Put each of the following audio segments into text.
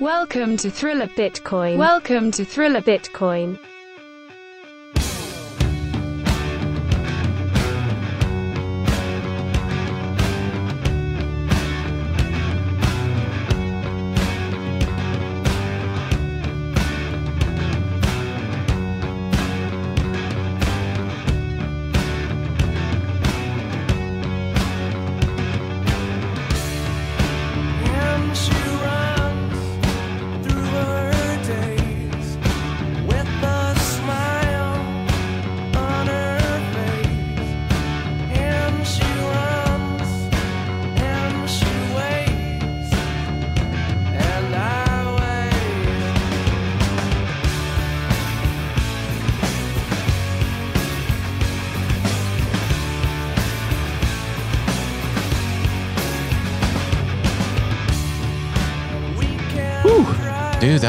Welcome to Thriller Bitcoin. Welcome to Thriller Bitcoin.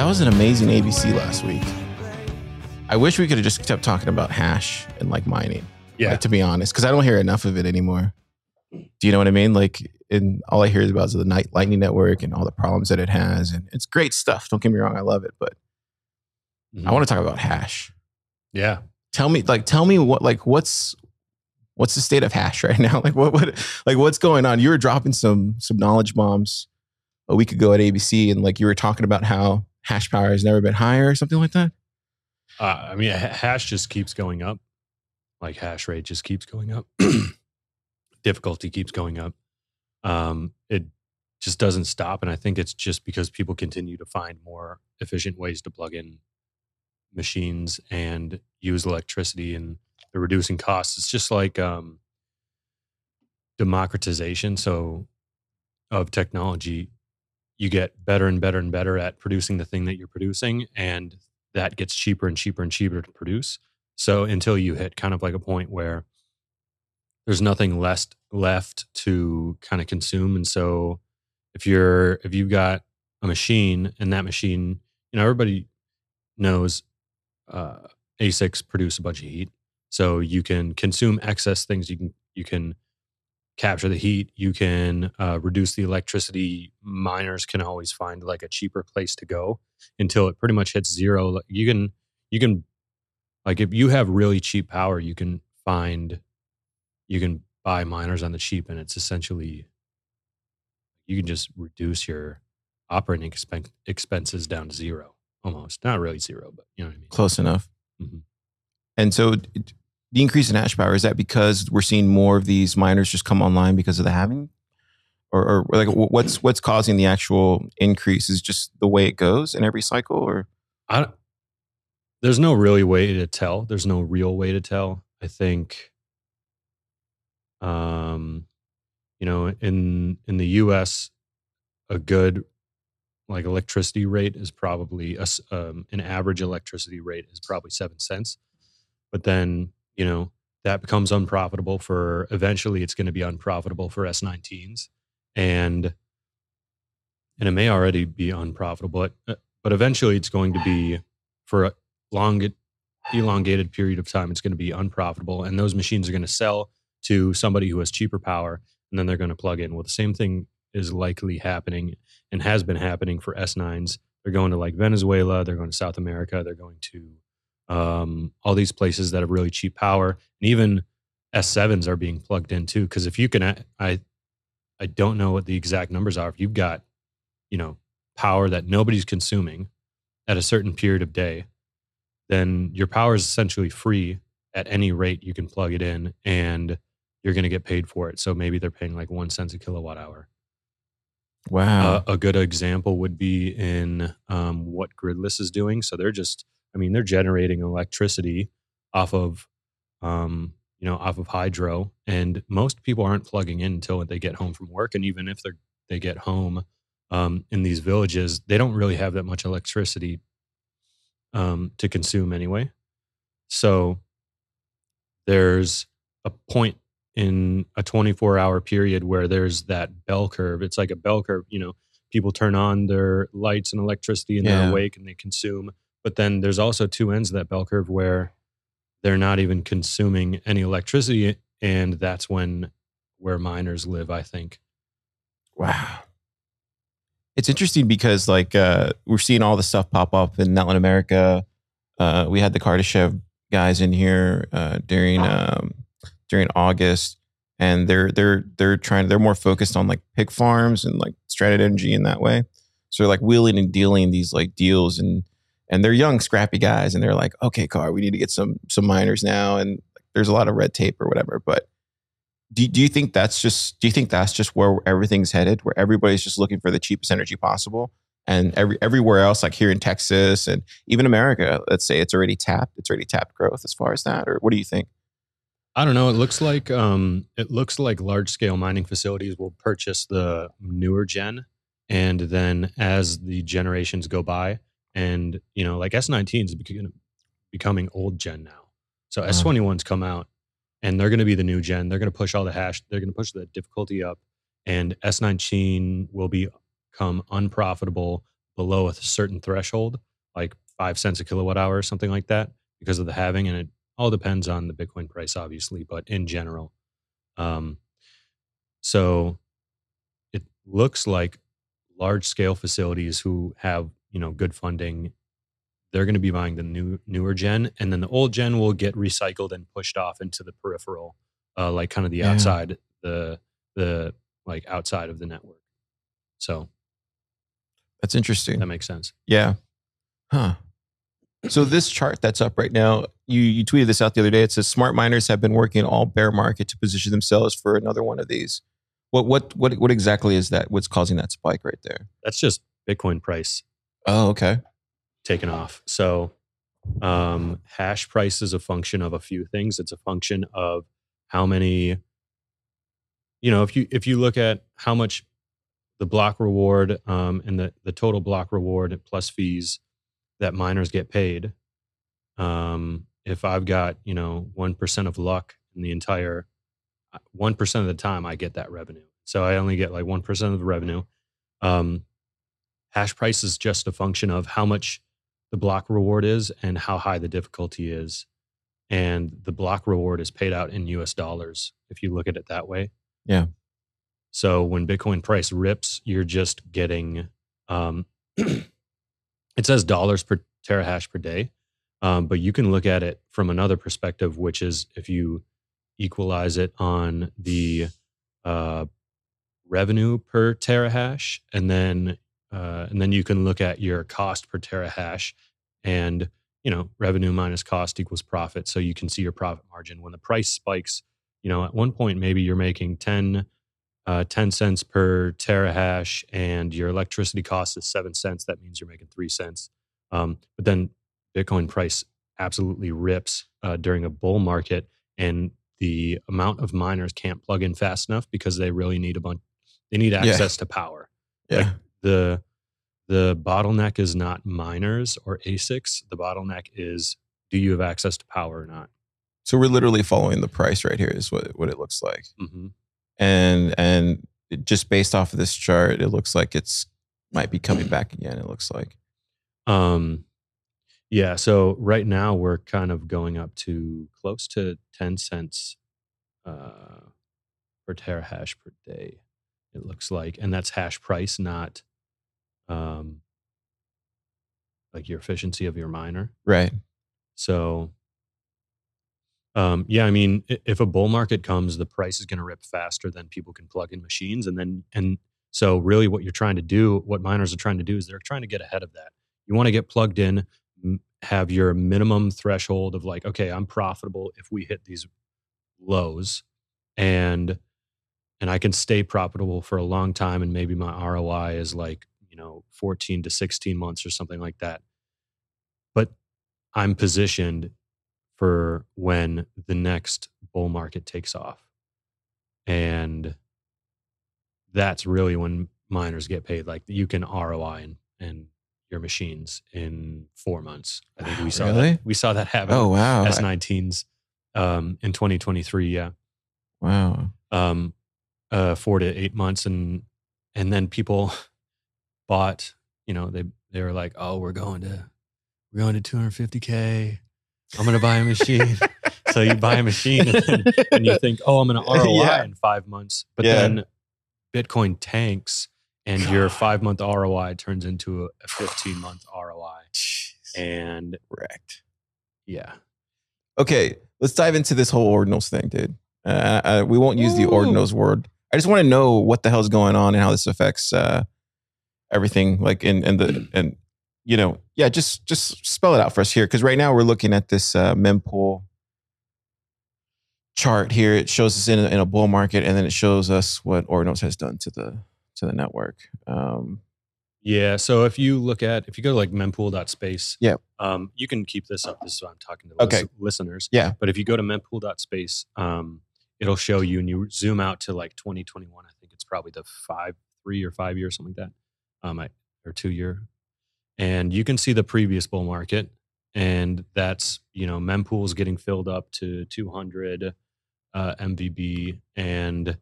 Was an amazing ABC last week. I wish we could have just kept talking about hash and like mining. Yeah. Like, to be honest, because I don't hear enough of it anymore. Do you know what I mean? Like, and all I hear is about is the night Lightning Network and all the problems that it has, and it's great stuff. Don't get me wrong, I love it, but mm-hmm. I want to talk about hash. Yeah. Tell me, like, tell me what, like, what's what's the state of hash right now? Like, what, what, like, what's going on? You were dropping some some knowledge bombs a week ago at ABC, and like you were talking about how hash power has never been higher or something like that. Uh, I mean, hash just keeps going up. Like hash rate just keeps going up. Difficulty keeps going up. Um, it just doesn't stop. And I think it's just because people continue to find more efficient ways to plug in machines and use electricity and they're reducing costs. It's just like um, democratization. So, of technology, you get better and better and better at producing the thing that you're producing. And that gets cheaper and cheaper and cheaper to produce. So until you hit kind of like a point where there's nothing left left to kind of consume. And so if you're if you've got a machine and that machine, you know, everybody knows uh, ASICs produce a bunch of heat. So you can consume excess things. You can you can capture the heat. You can uh, reduce the electricity. Miners can always find like a cheaper place to go until it pretty much hits zero. You can you can like if you have really cheap power, you can find you can buy miners on the cheap, and it's essentially you can just reduce your operating expen- expenses down to zero almost. Not really zero, but you know what I mean. Close enough. Mhm. And so, the increase in hash power is that because we're seeing more of these miners just come online because of the halving, or, or like what's what's causing the actual increase? Is just the way it goes in every cycle, or I there's no really way to tell. There's no real way to tell. I think, um, you know, in in the U.S., a good like electricity rate is probably a um, an average electricity rate is probably seven cents, but then you know that becomes unprofitable for eventually it's going to be unprofitable for S19s and and it may already be unprofitable but, uh, but eventually it's going to be for a long elongated period of time it's going to be unprofitable. And those machines are going to sell to somebody who has cheaper power and then they're going to plug in. Well the same thing is likely happening and has been happening for s9s they're going to like venezuela they're going to south america they're going to um, all these places that have really cheap power. And even s7s are being plugged in too because if you can I, I don't know what the exact numbers are. If you've got you know power that nobody's consuming at a certain period of day then your power is essentially free at any rate you can plug it in and you're going to get paid for it. So maybe they're paying like one cent a kilowatt hour. Wow, uh, a good example would be in um, what Gridless is doing. So they're just, I mean, they're generating electricity off of, um, you know, off of hydro, and most people aren't plugging in until they get home from work. And even if they they get home um, in these villages, they don't really have that much electricity um, to consume anyway. So there's a point in a 24 hour period where there's that bell curve. It's like a bell curve, you know, people turn on their lights and electricity and Yeah. they're awake and they consume. But then there's also two ends of that bell curve where they're not even consuming any electricity. And that's when where miners live, I think. wow. it's interesting because like uh, we're seeing all the stuff pop up in Latin America. Uh, we had the Kardashev guys in here uh, during um, during August, and they're they're they're trying they're more focused on like pig farms and like stranded energy in that way. So they're like wheeling and dealing these like deals and and they're young scrappy guys and they're like okay car we need to get some some miners now and there's a lot of red tape or whatever but do, do you think that's just do you think that's just where everything's headed where everybody's just looking for the cheapest energy possible and every everywhere else like here in texas and even america let's say it's already tapped it's already tapped growth as far as that or what do you think I don't know. It looks like um, it looks like large scale mining facilities will purchase the newer gen, and then as the generations go by, and you know, like S19 is becoming becoming old gen now. So Uh-huh. S21s come out, and they're going to be the new gen. They're going to push all the hash. They're going to push the difficulty up, and S19 will become unprofitable below a certain threshold, like five cents a kilowatt hour or something like that, because of the halving. And it all depends on the Bitcoin price, obviously, but in general. Um, so it looks like large scale facilities who have you know good funding they're going to be buying the new newer gen and then the old gen will get recycled and pushed off into the peripheral uh, like kind of the Yeah. outside the the like outside of the network so that's interesting that makes sense Yeah. Huh. So this chart that's up right now, you you tweeted this out the other day. It says smart miners have been working all bear market to position themselves for another one of these. What what what what exactly is that? What's causing that spike right there? that's just bitcoin price Oh, okay. taken off. So um, hash price is a function of a few things. It's a function of how many, you know, if you if you look at how much the block reward um, and the the total block reward plus fees that miners get paid. Um, if I've got you know one percent of luck in the entire one percent of the time, I get that revenue. So I only get like one percent of the revenue. Um, hash price is just a function of how much the block reward is and how high the difficulty is. And the block reward is paid out in US dollars if you look at it that way. Yeah. So when Bitcoin price rips, you're just getting, um, it says dollars per terahash per day. Um, but you can look at it from another perspective, which is if you equalize it on the uh, revenue per terahash, and then uh, and then you can look at your cost per terahash, and you know revenue minus cost equals profit. So you can see your profit margin when the price spikes. You know, at one point maybe you're making 10, uh, 10 cents per terahash, and your electricity cost is seven cents. That means you're making three cents. Um, but then Bitcoin price absolutely rips uh, during a bull market, and the amount of miners can't plug in fast enough because they really need a bunch. They need access to power. Yeah. The The bottleneck is not miners or ASICs. The bottleneck is do you have access to power or not? So we're literally following the price right here is what what it looks like. Mm-hmm. And and it- just based off of this chart, it looks like it's might be coming back again. It looks like. Um, yeah. So right now we're kind of going up to close to ten cents uh, per terahash per day. It looks like, and that's hash price, not um, like your efficiency of your miner. Right. So, um, yeah, I mean, if a bull market comes, the price is going to rip faster than people can plug in machines, and then and so really, what you're trying to do, what miners are trying to do, is they're trying to get ahead of that. You want to get plugged in, have your minimum threshold of like, okay, I'm profitable if we hit these lows, and and I can stay profitable for a long time, and maybe my ROI is like know 14 to 16 months or something like that. But I'm positioned for when the next bull market takes off. And that's really when miners get paid. Like you can ROI and, and your machines in four months. I think we saw Really? that. We saw that happen. Oh wow. S19s um, in 2023. Yeah. Wow. Um, uh, four to eight months. And, and then people bought, you know, they, they were like, oh, we're going to, we're going to 250K. I'm going to buy a machine. so you buy a machine and, then, and you think, oh, I'm going to ROI Yeah. in five months. But Yeah. then Bitcoin tanks and your five month ROI turns into a 15 month ROI. And Correct. yeah, Okay, let's dive into this whole ordinals thing, dude. Uh, uh, we won't use the ordinals word. I just want to know what the hell's going on and how this affects uh, everything. Like in in the and you know, yeah, just just spell it out for us here because right now we're looking at this uh, mempool chart here. It shows us in a, in a bull market, and then it shows us what ordinals has done to the to the network. Um, Yeah. So if you look at, if you go to like mempool.space, Yeah. um, you can keep this up. This is what I'm talking to Okay. listeners. Yeah. But if you go to mempool.space, um, it'll show you and you zoom out to like 2021. I think it's probably the five, three or five year, something like that. Um, or two year. And you can see the previous bull market. And that's, you know, mempools getting filled up to 200 uh, MVB and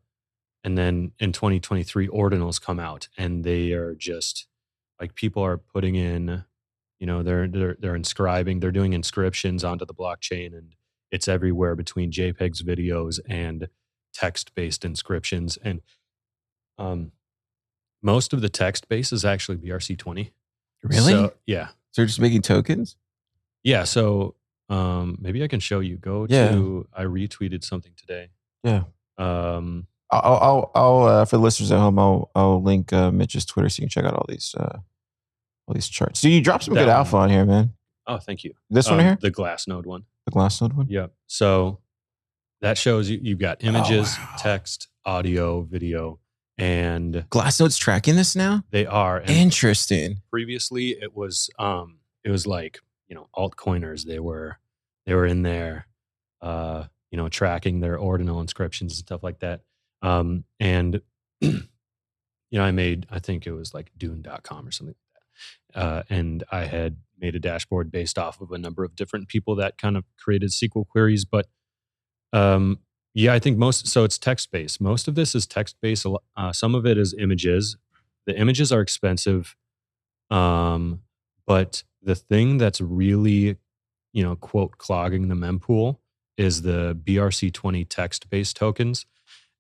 and then in 2023 ordinals come out and they are just like people are putting in you know they're they're they're inscribing they're doing inscriptions onto the blockchain and it's everywhere between jpegs videos and text based inscriptions and um most of the text base is actually brc20 really? so, So, yeah they're just making tokens? yeah so um maybe i can show you go Yeah. to i retweeted something today Yeah. um I'll, I'll, I'll uh, for the listeners at home, I'll, I'll link uh, Mitch's Twitter so you can check out all these, uh, all these charts. So you dropped some That good one. alpha on here, man. oh thank you This one Um, here, the Glassnode one the Glassnode one. Yep. So that shows you you've got images, Oh, wow. text, audio, video, and Glassnode's tracking this now. they are. And Interesting. previously it was um it was like, you know, altcoiners. They were they were in there uh, you know, tracking their ordinal inscriptions and stuff like that. Um and you know, I made I think it was like dune.com or something like that. Uh, and I had made a dashboard based off of a number of different people that kind of created SQL queries. But um, yeah, I think most, so it's text based. Most of this is text based. Uh, some of it is images. The images are expensive. Um, but the thing that's really, you know, quote, clogging the mempool is the BRC20 text based tokens.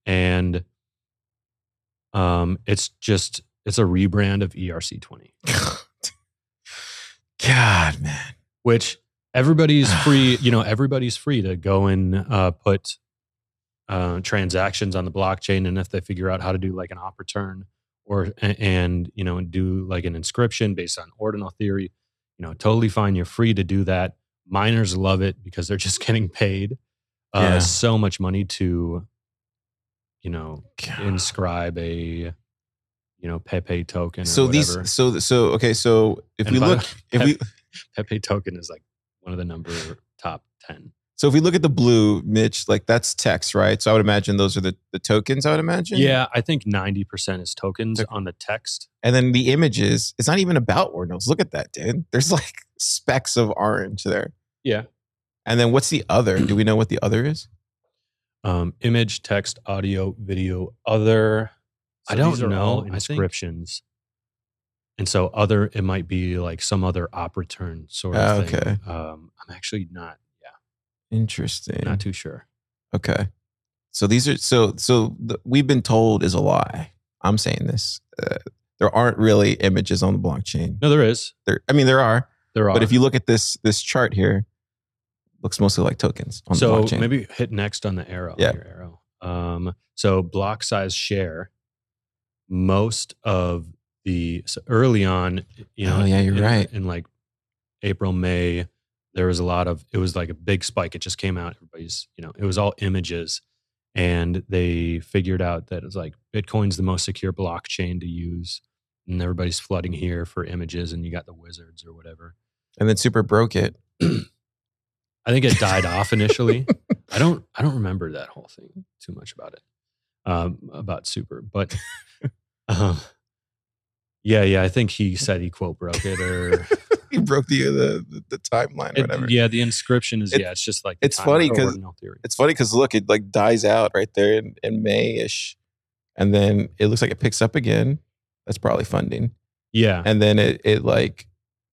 And um, it's just, it's a rebrand of E ERC20. God, man. which everybody's free you know everybody's free to go and uh, put uh, transactions on the blockchain and if they figure out how to do like an op return or and you know do like an inscription based on ordinal theory you know totally fine you're free to do that miners love it because they're just getting paid uh, Yeah. so much money to you know God. inscribe a you know pepe token So these, so so okay. So if And we look, if we pepe token is like one of the number top 10 so if we look at the blue, Mitch, like that's text, right? So I would imagine those are the the tokens. I would imagine. Yeah, I think 90% is tokens Tok- on the text. And then the images, it's not even about ordinals. Look at that, dude. There's like specks of orange there. Yeah. And then what's the other? Do we know what the other is? Um, image, text, audio, video, other. I don't know all, I think- inscriptions. And so other, it might be like some other op return sort of Ah, thing. Um, I'm actually not, Interesting. not too sure. Okay. So these are so so the, we've been told is a lie. I'm saying this. Uh, there aren't really images on the blockchain. No, there is. There, I mean, there are, There are. but if you look at this this chart here, looks mostly like tokens on so the blockchain. maybe hit next on the arrow. Yeah. Your arrow. Um, so block size share. Most of the so early on, you know, Oh, yeah, you're in, right. In like April, May, there was a lot of. It was like a big spike. It just came out. Everybody's, you know, it was all images, and they figured out that it's like Bitcoin's the most secure blockchain to use, and everybody's flooding here for images, and you got the wizards or whatever. and then Super broke it. I think it died off initially. I don't I don't remember that whole thing too much about it. Um, about super, but um, yeah, yeah. I think he said he quote broke it or he broke the uh, the, the, the timeline or it- whatever. yeah. The inscription is It- yeah. It's just like it's funny or 'cause ordinal theory. It's funny because look, it like dies out right there in, in May ish, and then it looks like it picks up again. That's probably funding, Yeah. and then it it like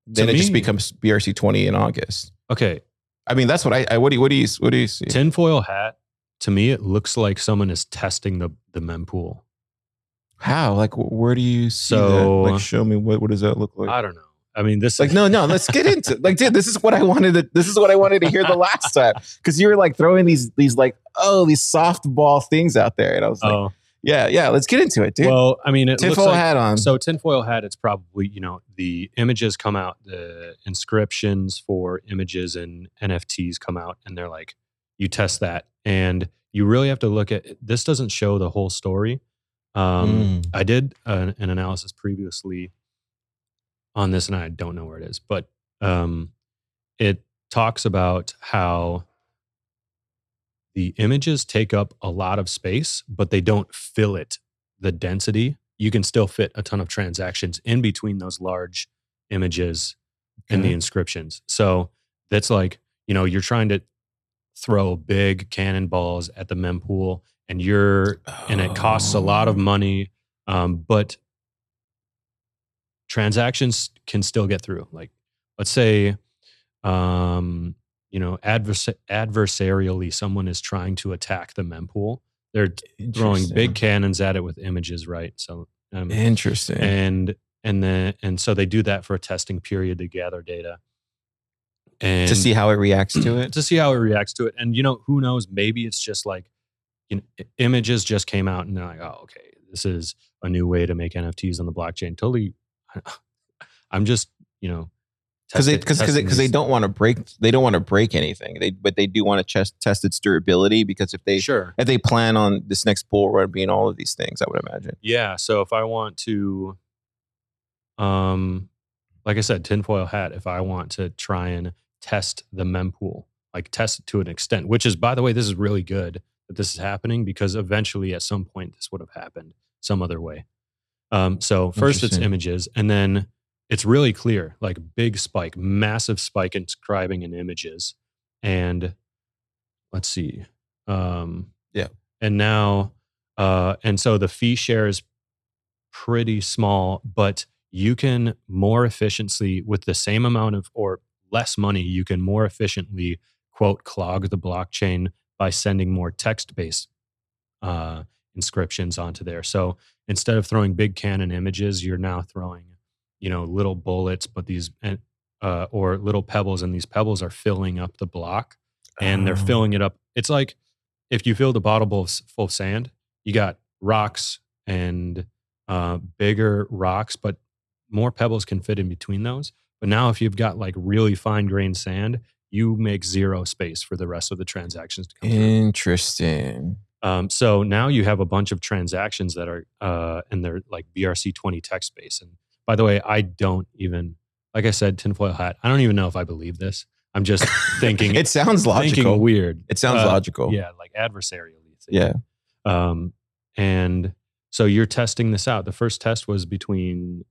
then To it just becomes BRC twenty in August. Okay. I mean, that's what I, I what do you what do you what do you see? Tinfoil hat. To me, it looks like someone is testing the the mempool. How? Like, where do you see So- that? Like, show me what what does that look like? I don't know. I mean, this like, no, no. Let's get into like, dude. This is what I wanted to. This is what I wanted to hear the last time because you were like throwing these these like oh these softball things out there, and I was like, Oh, yeah, yeah. Let's get into it, dude. well, I mean, it looks Tinfoil like, hat on. So tinfoil hat, it's probably, you know, the images come out, the inscriptions for images and NFTs come out, and they're like, you test that. And you really have to look at this doesn't show the whole story. Um, Mm. I did an, an analysis previously on this, and I don't know where it is, but um, it talks about how the images take up a lot of space, but they don't fill it the density. You can still fit a ton of transactions in between those large images and the inscriptions. So that's like, you know, you're trying to throw big cannonballs at the mempool and you're and it costs a lot Oh. of money um, but transactions can still get through like let's say um, you know advers- adversarially someone is trying to attack the mempool they're throwing big cannons at it with images right so um, Interesting. and and then and so they do that for a testing period to gather data and to see how it reacts to it. to see how it reacts to it. And you know, who knows? Maybe it's just like you know, images just came out and they're like, oh, okay, this is a new way to make NFTs on the blockchain. Totally. I'm just you know because they because because they these- don't want to break they don't want to break anything they but they do want to test test its durability because if they sure if they plan on this next bull run being all of these things i would imagine yeah. So if I want to, um, like I said, tinfoil hat. If I want to try and test the mempool, like test it to an extent, which is by the way, this is really good that this is happening because eventually at some point this would have happened some other way. Um, so first it's images and then it's really clear, like big spike, massive spike in scribing in images. And let's see. Um, Yeah. And now, uh, and so the fee share is pretty small, but you can more efficiently, with the same amount of or less money, you can more efficiently quote clog the blockchain by sending more text based uh, inscriptions onto there. So instead of throwing big cannon images, you're now throwing, you know, little bullets, but these and uh, or little pebbles, and these pebbles are filling up the block, and they're Oh. filling it up. It's like if you filled a bottle full of, sand, you got rocks and uh, bigger rocks, but more pebbles can fit in between those. But now, if you've got like really fine grained sand, you make zero space for the rest of the transactions to come through. Um, so now you have a bunch of transactions that are, uh, and they're like BRC20 text based. And by the way, I don't even, like I said, tinfoil hat. I don't even know if I believe this. I'm just thinking, it sounds logical weird. it sounds Uh, logical Yeah, like adversarially. yeah Um, and so you're testing this out. The first test was between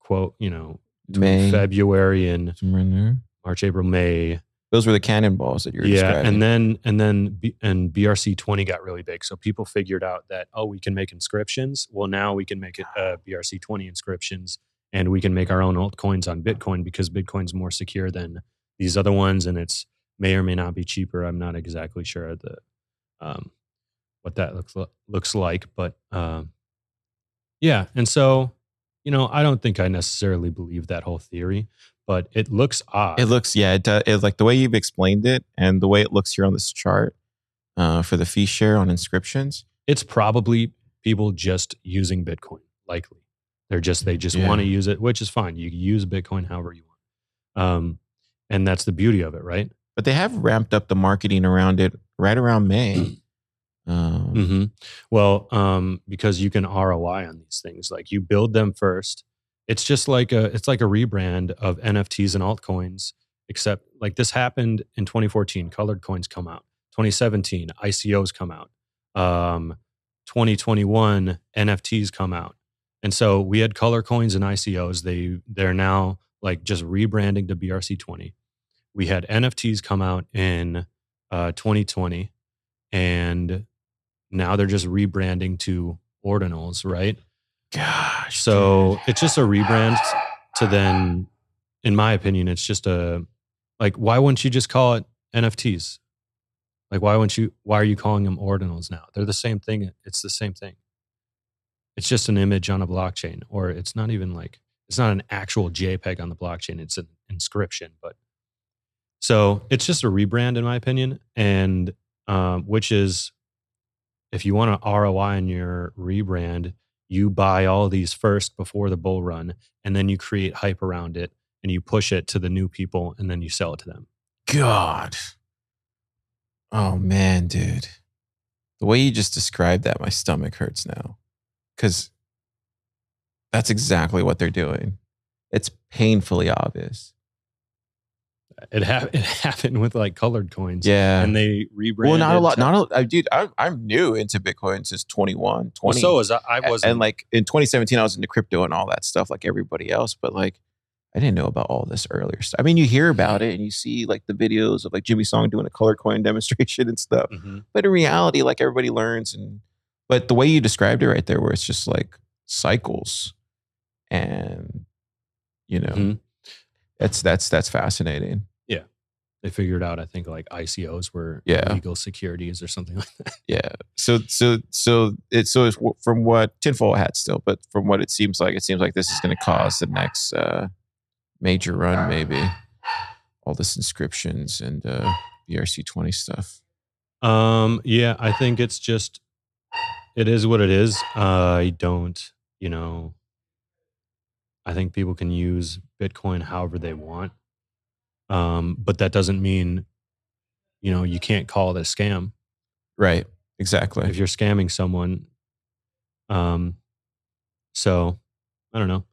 quote, you know, may February and somewhere in there. March, April, May. Those were the cannonballs that you're yeah, describing and then and then B, and BRC twenty got really big. So people figured out that oh, we can make inscriptions. Well, now we can make it uh, BRC twenty inscriptions, and we can make our own altcoins on Bitcoin because Bitcoin's more secure than these other ones, and it's may or may not be cheaper. I'm not exactly sure the um, what that looks looks like, but um, yeah. And so you know, I don't think I necessarily believe that whole theory, but it looks odd. it looks yeah it, does, it like the way you've explained it and the way it looks here on this chart uh, for the fee share on inscriptions it's probably people just using Bitcoin. Likely, they're just they just Yeah. want to use it, which is fine. You can use Bitcoin however you want, um, and that's the beauty of it, right? but they have ramped up the marketing around it right around may um, hmm Well, um, because you can ROI on these things. Like you build them first. It's just like a it's like a rebrand of NFTs and altcoins. Except like this happened in 2014. Colored coins come out. 2017 ICOs come out. Um, 2021 NFTs come out. And so we had color coins and ICOs. They they're now like just rebranding to BRC20. We had NFTs come out in uh, 2020, and now they're just rebranding to ordinals, right? Gosh So dude. it's just a rebrand to then, in my opinion, it's just a like why wouldn't you just call it NFTs? Like why wouldn't you? Why are you calling them ordinals now? They're the same thing. It's the same thing. it's just an image on a blockchain, or it's not even like it's not an actual JPEG on the blockchain. It's an inscription, but so it's just a rebrand, in my opinion, and um, which is if you want an ROI in your rebrand, you buy all these first before the bull run, and then you create hype around it, and you push it to the new people, and then you sell it to them. God. Oh man, dude. The way you just described that, my stomach hurts now. Cause that's exactly what they're doing. It's painfully obvious. It, ha- it happened with like colored coins, Yeah. and they rebranded. well, not a lot. to- Not a, I, dude, I, I'm new into Bitcoin since 21, 20. Well, so was I. I wasn't. and like in 2017 i was into crypto and all that stuff like everybody else but like i didn't know about all this earlier stuff i mean you hear about it and you see like the videos of like jimmy song doing a color coin demonstration and stuff Mhm. but in reality like everybody learns and but the way you described it right there where it's just like cycles and you know Mhm. that's that's that's fascinating they figured out. I think like ICOs were Yeah. legal securities or something like that. yeah so so so it's so it's from what tinfoil hat still but from what it seems like it seems like this is going to cause the next uh major run maybe all this inscriptions and uh brc20 stuff Um, yeah, I think it's just it is what it is. Uh, I don't, you know, I think people can use Bitcoin however they want. Um, but that doesn't mean, you know, you can't call it a scam. right exactly if you're scamming someone. Um, so I don't know.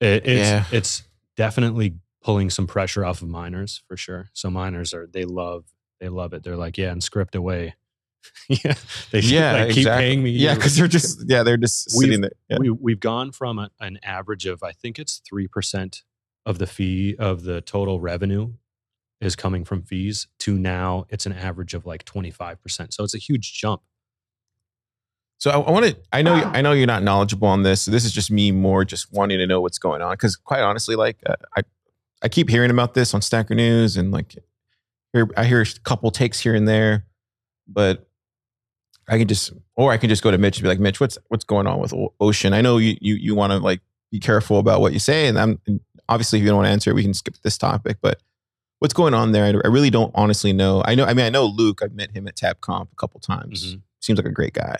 It, it's Yeah. it's definitely pulling some pressure off of miners for sure. So miners are they love they love it. They're like, yeah, and script away. yeah, they should, yeah like, keep exactly. paying me. yeah because they're just yeah they're just We've- sitting there yeah. we we've gone from a, an average of I think it's three percent of the fee of the total revenue is coming from fees to now it's an average of like twenty five percent. So it's a huge jump. So I, I want to. I know. I know you're not knowledgeable on this. So this is just me more just wanting to know what's going on. Because quite honestly, like uh, I, I keep hearing about this on Stacker News, and like, here I hear a couple takes here and there, but I can just, or I can just go to Mitch and be like, Mitch, what's what's going on with Ocean? I know you you you want to like be careful about what you say, and I'm and obviously if you don't want to answer it, we can skip this topic, but. What's going on there? I, I really don't honestly know. I know. I mean, I know Luke. I've met him at TabConf a couple times. Mhm. Seems like a great guy.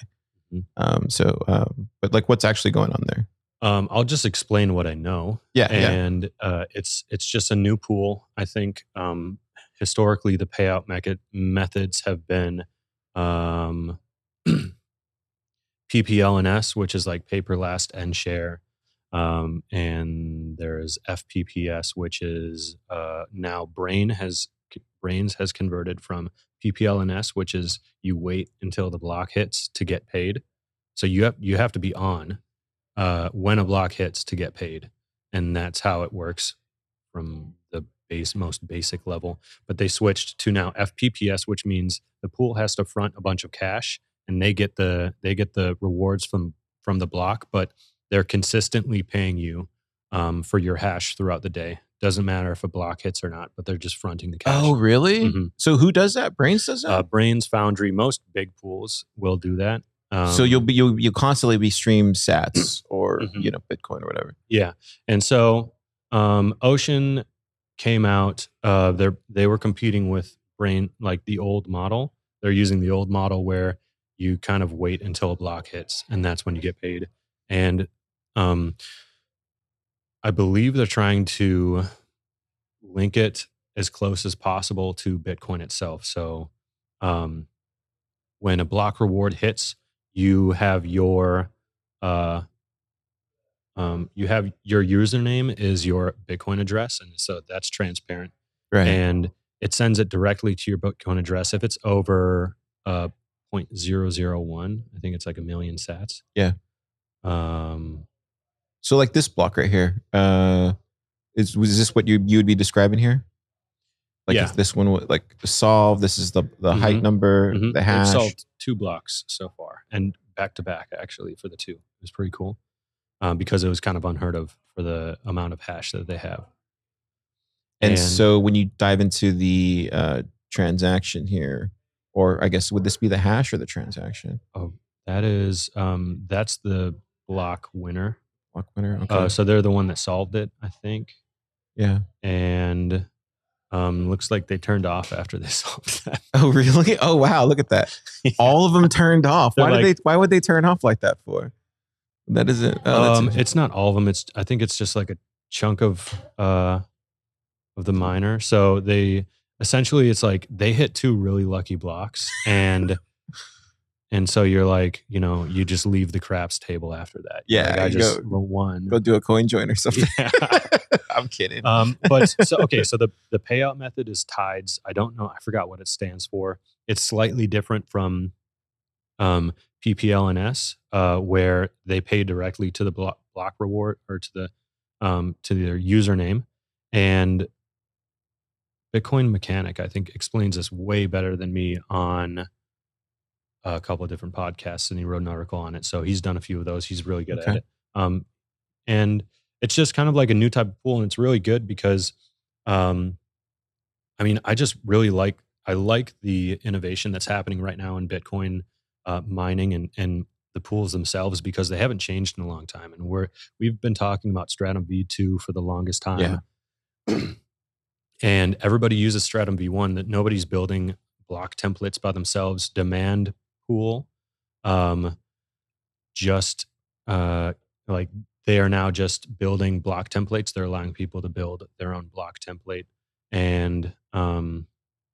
Mhm. Um, so, um, but like, what's actually going on there? Um, I'll just explain what I know. Yeah, yeah, and uh, it's it's just a new pool. I think um, historically the payout method methods have been um, PPLNS, which is like pay per last N share, um, and there's FPPS, which is uh, now Brain has Braiins has converted from PPLNS, which is you wait until the block hits to get paid. So you have you have to be on uh, when a block hits to get paid, and that's how it works from the base most basic level. But they switched to now FPPS, which means the pool has to front a bunch of cash, and they get the they get the rewards from from the block, but they're consistently paying you um, for your hash throughout the day. Doesn't matter if a block hits or not, but they're just fronting the cash. Oh, really? Mhm. So who does that? Braiins does that. Uh, Braiins Foundry, most big pools will do that. Um, so you'll be you'll you constantly be stream Sats or Mhm. you know Bitcoin or whatever. Yeah, and so um, Ocean came out. Uh, they they were competing with Brain, like the old model. They're using the old model where you kind of wait until a block hits, and that's when you get paid. And um, I believe they're trying to link it as close as possible to Bitcoin itself. So um, when a block reward hits, you have your uh, um, you have your username is your Bitcoin address, and so that's transparent, Right. and it sends it directly to your Bitcoin address. If it's over uh, 0.001, I think it's like a million Sats. Yeah. Um, so like this block right here, uh, is was this what you you would be describing here? Like Yeah. if this one would like solve. This is the the height Mhm. number, mhm. the hash. solved two blocks so far, and back to back actually for the two. It was pretty cool um, because it was kind of unheard of for the amount of hash that they have. And, And- so when you dive into the uh, transaction here, or I guess would this be the hash or the transaction? Oh, That is um that's the block winner. Block winner. Okay. Uh, so they're the one that solved it, I think. yeah. And um looks like they turned off after they solved that. Oh really? Oh wow! Look at that. All of them turned off. They're Why did they? Why would they turn off like that for? That isn't. Oh, um, it's not all of them. It's I think it's just like a chunk of uh of the miner. So they essentially it's like they hit two really lucky blocks and and so you're like you know you just leave the craps table after that. Yeah, like, I just go- won. Go do a coin join or something. Yeah. I'm kidding. um, but so okay, so the the payout method is tides. I don't know. I forgot what it stands for. It's slightly different from um, PPLNS, uh, where they pay directly to the block, block reward or to the um, to their username. And Bitcoin Mechanic, I think, explains this way better than me on a couple of different podcasts, and he wrote an article on it. So he's done a few of those. He's really good Okay. at it. Um, and it's just kind of like a new type of pool, and it's really good because, um, I mean, I just really like I like the innovation that's happening right now in Bitcoin uh, mining and and the pools themselves because they haven't changed in a long time, and we're we've been talking about Stratum V2 for the longest time. and everybody uses Stratum V1 that nobody's building block templates by themselves. Demand pool, um, just uh, like they are now just building block templates. They're allowing people to build their own block template, and um,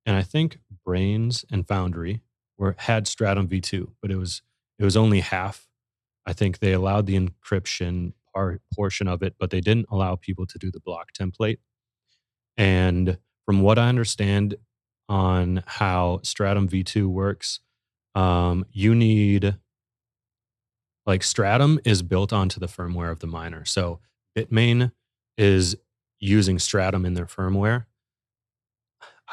and I think Braiins and Foundry were had Stratum V2, but it was it was only half. I think they allowed the encryption part portion of it, but they didn't allow people to do the block template. And from what I understand on how Stratum V2 works, um, you need like Stratum is built onto the firmware of the miner. So Bitmain is using Stratum in their firmware.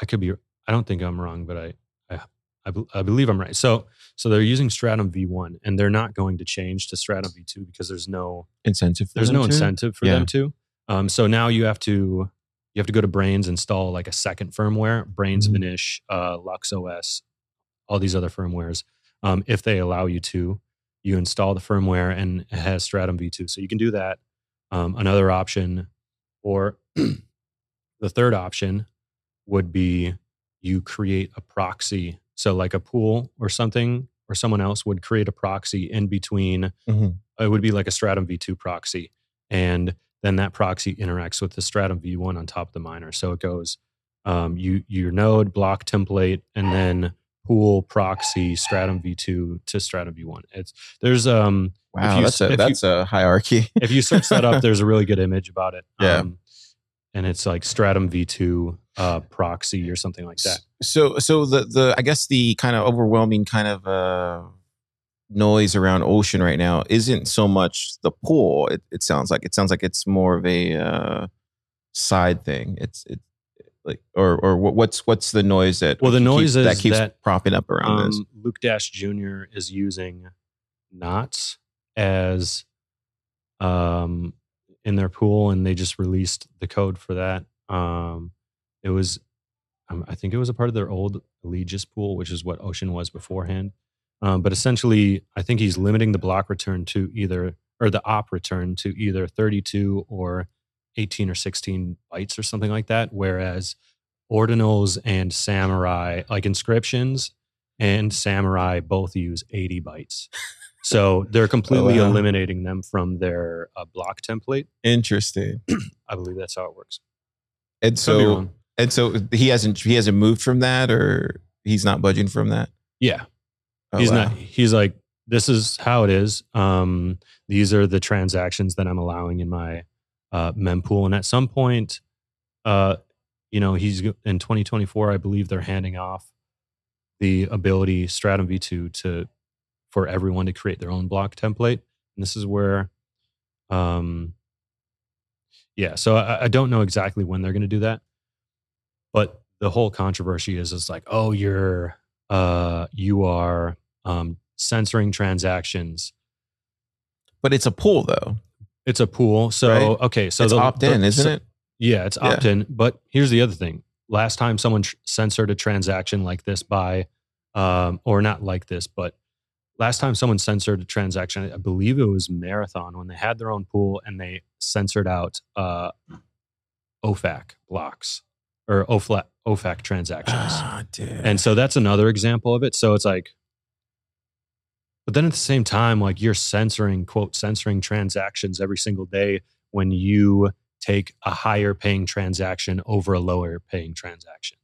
I could be, I don't think I'm wrong, but I, I, I, I believe I'm right. So, so they're using Stratum V1 and they're not going to change to Stratum V2 because there's no, incentive. for there's them no to? incentive for Yeah. them to. Um, so now you have to you have to go to Braiins, install like a second firmware, Braiins, Mhm. Vnish, uh, LuxOS, all these other firmwares. Um, if they allow you to, you install the firmware and it has Stratum V2. So you can do that. Um, another option, or the third option, would be you create a proxy. So like a pool or something, or someone else would create a proxy in between Mhm. it would be like a Stratum V2 proxy. And then that proxy interacts with the Stratum V1 on top of the miner. So it goes um, you your node block template and then pool proxy Stratum V2 to Stratum V1. It's there's um Wow, you that's a if you- that's a hierarchy. if you search that up, there's a really good image about it. Yeah. Um, and it's like Stratum V2 uh, proxy or something like that. So so the the I guess the kind of overwhelming kind of uh noise around ocean right now isn't so much the pool. It, it sounds like it sounds like it's more of a uh, side thing. It's it like or or what's what's the noise that Well, the keep- noise that keeps that, propping up around this. Um, Luke Dash Jr. is using knots as um, in their pool, and they just released the code for that. Um, it was, um, I think it was a part of their old Eligius pool, which is what Ocean was beforehand. Um, but essentially, I think he's limiting the block return to either, or the op return to either 32 or 18 or 16 bytes or something like that. Whereas ordinals and Samourai, like inscriptions and Samourai, both use 80 bytes. So they're completely wow. eliminating them from their uh, block template. Interesting. I believe that's how it works. And so and so he hasn't he hasn't moved from that or he's not budging from that. yeah, Oh, he's wow. not. He's like, this is how it is. Um, these are the transactions that I'm allowing in my uh, mempool, and at some point, uh, you know, he's in 2024. I believe they're handing off the ability Stratum V2 to for everyone to create their own block template, and this is where, um, yeah. So I, I don't know exactly when they're going to do that, but the whole controversy is it's like, oh, you're uh, you are um, censoring transactions. But it's a pool though. It's a pool. So Right. okay, so it's the- opt in, the- isn't so- it? Yeah, it's Yeah. opt in. But here's the other thing: last time someone tr- censored a transaction like this by, um, or not like this, but last time someone censored a transaction, I believe it was Marathon when they had their own pool and they censored out uh, OFAC blocks or OFAC, OFAC transactions. Ah, dude. And so that's another example of it. So it's like, but then at the same time, like you're censoring, quote, censoring transactions every single day when you take a higher paying transaction over a lower paying transaction.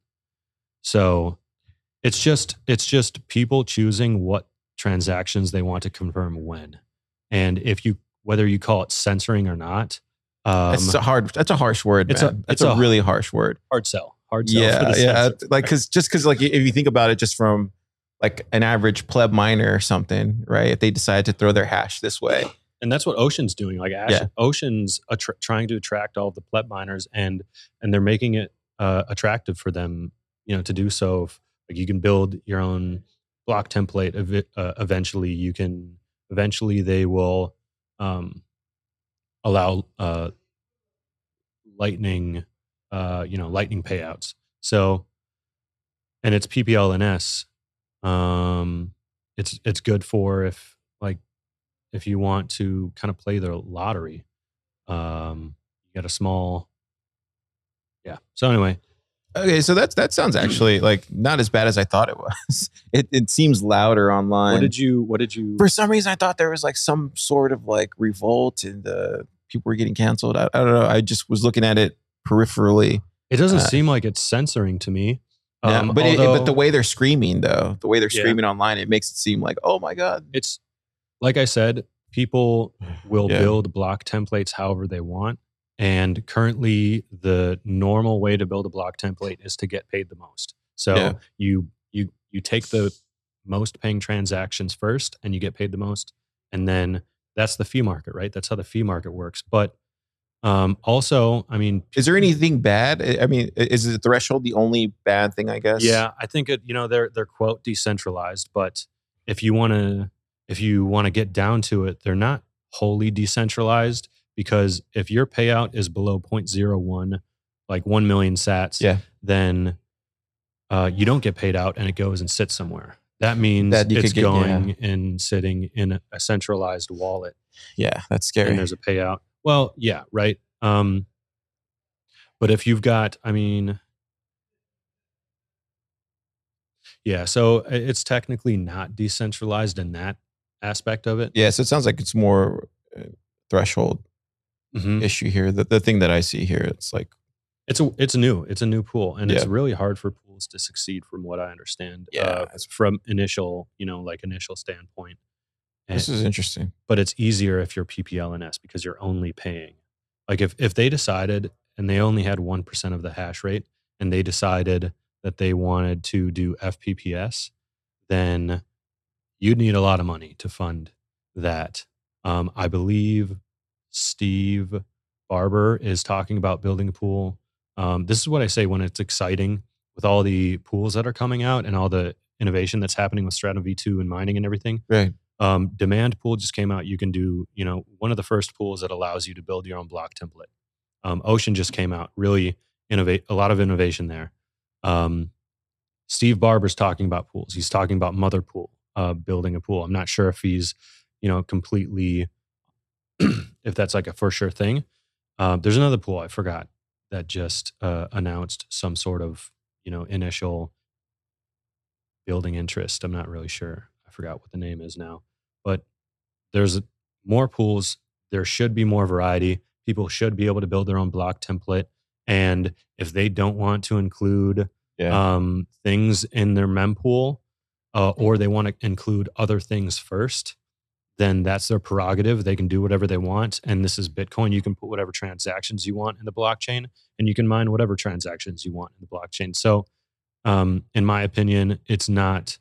So it's just, it's just people choosing what transactions they want to confirm when. And if you, whether you call it censoring or not, um, that's a hard. That's a harsh word. it's a- that's it's a, a- really harsh word. hard sell, hard sell. for Yeah, yeah. Like, because just because, like, if you think about it, just from like an average pleb miner or something, right? If they decide to throw their hash this way, and that's what Ocean's doing. Like Ash, Yeah. Ocean's attra- trying to attract all the pleb miners, and and they're making it uh, attractive for them, you know, to do so. If, like you can build your own block template. Ev- uh, eventually, you can. Eventually, they will um, allow uh, lightning, uh, you know, lightning payouts. So, and it's PPLNS. Um, it's it's good for if like if you want to kind of play the lottery. Um, you get a small, yeah. So anyway, okay. So that's that sounds actually like not as bad as I thought it was. It it seems louder online. what did you? What did you? For some reason, I thought there was like some sort of like revolt and the people were getting canceled. I, I don't know. I just was looking at it peripherally. It doesn't uh, seem like it's censoring to me. Yeah, Um, but it, but the way they're screaming though, the way they're Yeah. screaming online, it makes it seem like oh my god. it's like I said, people will Yeah. build block templates however they want. And currently, the normal way to build a block template is to get paid the most. So Yeah. you you you take the most paying transactions first, and you get paid the most, and then that's the fee market, right? That's how the fee market works. But um, also, I mean, Is there anything bad? I mean, is the threshold the only bad thing? I guess. Yeah, I think it. You know, they're they're quote decentralized, but if you want to if you want to get down to it, they're not wholly decentralized because if your payout is below 0.01, like one million sats, Yeah. then uh, you don't get paid out and it goes and sits somewhere. That means That it's get- going and sitting in a centralized wallet Yeah, that's scary. and there's a payout. Well, yeah, right. Um, but if you've got, I mean, yeah, so it's technically not decentralized in that aspect of it. yeah, so it sounds like it's more uh, threshold Mhm. issue here. The the thing that I see here, it's like It's a it's new. It's a new pool, and it's really hard for pools to succeed, from what I understand. Yeah, uh, from initial, you know, like initial standpoint. This is interesting. but it's easier if you're PPLNS because you're only paying. Like if if they decided and they only had one percent of the hash rate, and they decided that they wanted to do FPPS, then you'd need a lot of money to fund that. Um, I believe Steve Barbour is talking about building a pool. Um, this is what I say when it's exciting with all the pools that are coming out and all the innovation that's happening with Stratum V2 and mining and everything Right. Um, demand pool just came out. You can do you know one of the first pools that allows you to build your own block template. Um, ocean just came out. Really innovate a lot of innovation there. Um, steve barbour's talking about pools. He's talking about mother pool uh, building a pool. I'm not sure if he's you know completely if that's like a for sure thing. Um, there's another pool i forgot that just uh, announced some sort of you know initial building interest. I'm not really sure. I forgot what the name is now but there's more pools. There should be more variety. People should be able to build their own block template. And if they don't want to include Yeah. um, things in their mempool, uh, or they want to include other things first, then that's their prerogative. They can do whatever they want. And this is Bitcoin. You can put whatever transactions you want in the blockchain, and you can mine whatever transactions you want in the blockchain. So, um, in my opinion, it's not.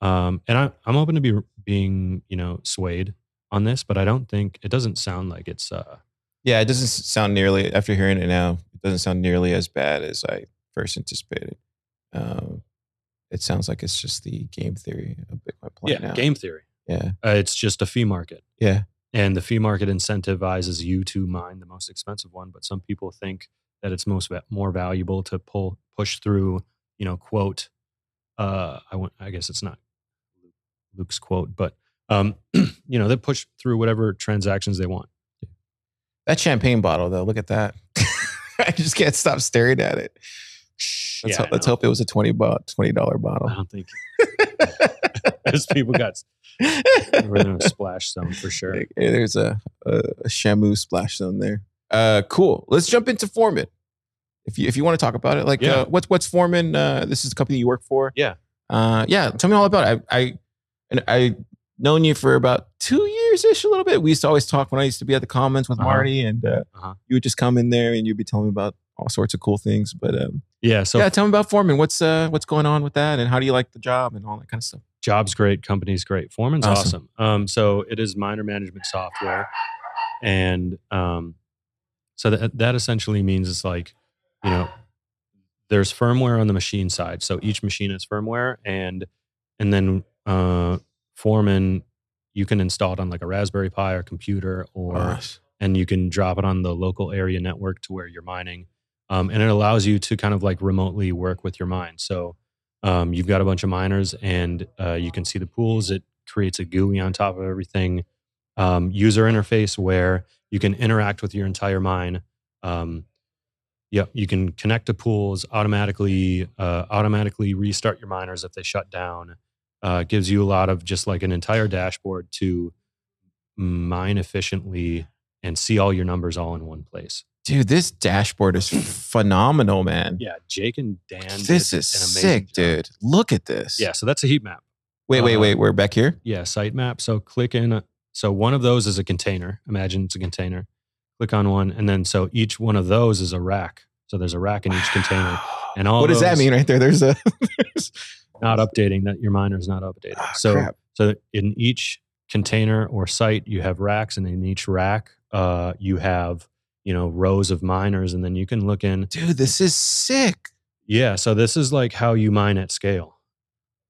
Um, and I, I'm open to be being, you know, swayed on this, but I don't think it doesn't sound like it's. Uh, yeah, it doesn't sound nearly after hearing it now. It doesn't sound nearly as bad as I first anticipated. Um, it sounds like it's just the game theory of Bitcoin playing yeah, out. game theory. Yeah, Uh, it's just a fee market. yeah, and the fee market incentivizes you to mine the most expensive one but some people think that it's most more valuable to pull push through you know quote uh i want i guess it's not Luke's quote, but um, you know, they push through whatever transactions they want. That champagne bottle, though, look at that. I just can't stop staring at it. Let's, Yeah, hope, let's hope it was a twenty bot twenty dollar bottle. I don't think those people got we're a splash zone for sure. Hey, there's a, a, a Shamu splash zone there. Uh, cool. Let's jump into Foreman. If you if you want to talk about it, like Yeah. uh, what's what's Foreman? Uh, this is the company you work for. Yeah. Uh, yeah. Tell me all about it. I I and I known you for about two years ish, a little bit. We used to always talk when I used to be at the Commons with Uh-huh. Marty, and uh, Uh-huh. you would just come in there and you'd be telling me about all sorts of cool things. But um, Yeah, so yeah, tell me about Foreman. What's uh what's going on with that, and how do you like the job and all that kind of stuff? job's great, company's great. Foreman's Awesome. awesome. Um, so it is miner management software, and um, so that that essentially means it's like, you know, there's firmware on the machine side. So each machine has firmware, and and then uh, Foreman, you can install it on like a Raspberry Pi or computer, or Nice. and you can drop it on the local area network to where you're mining. Um, and it allows you to kind of like remotely work with your mine. So um, you've got a bunch of miners and uh, you can see the pools. It creates a GUI on top of everything. Um, user interface where you can interact with your entire mine. Um, yeah, you can connect to pools automatically, uh, automatically restart your miners if they shut down. Uh, gives you a lot of just like an entire dashboard to mine efficiently and see all your numbers all in one place. Dude, this dashboard is phenomenal, man. Yeah, Jake and Dan. this is sick, job. dude. Look at this. Yeah, so that's a heat map. Wait, wait, Uh, wait. We're back here. Yeah, site map. So click in. So one of those is a container. Imagine it's a container. Click on one, and then so each one of those is a rack. So there's a rack in each container. And all what does that mean right there? There's a. there's- Not updating that your miner is not updated. Ah, so crap. so in each container or site you have racks, and in each rack uh, you have you know rows of miners, and then you can look in. dude, this is sick. Yeah, so this is like how you mine at scale.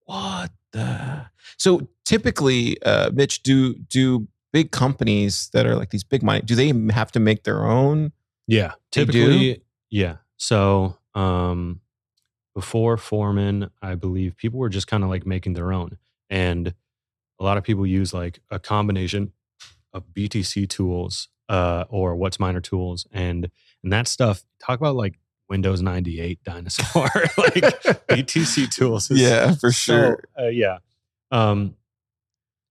What the? So typically, uh, Mitch, do do big companies that are like these big money? Do they have to make their own? Yeah, typically, yeah. So um, before Foreman, I believe people were just kind of like making their own, and a lot of people use like a combination of BTC tools uh, or WhatsMiner tools, and and that stuff. Talk about like Windows ninety eight dinosaur, like BTC tools. yeah, for so, sure. uh, yeah. Um,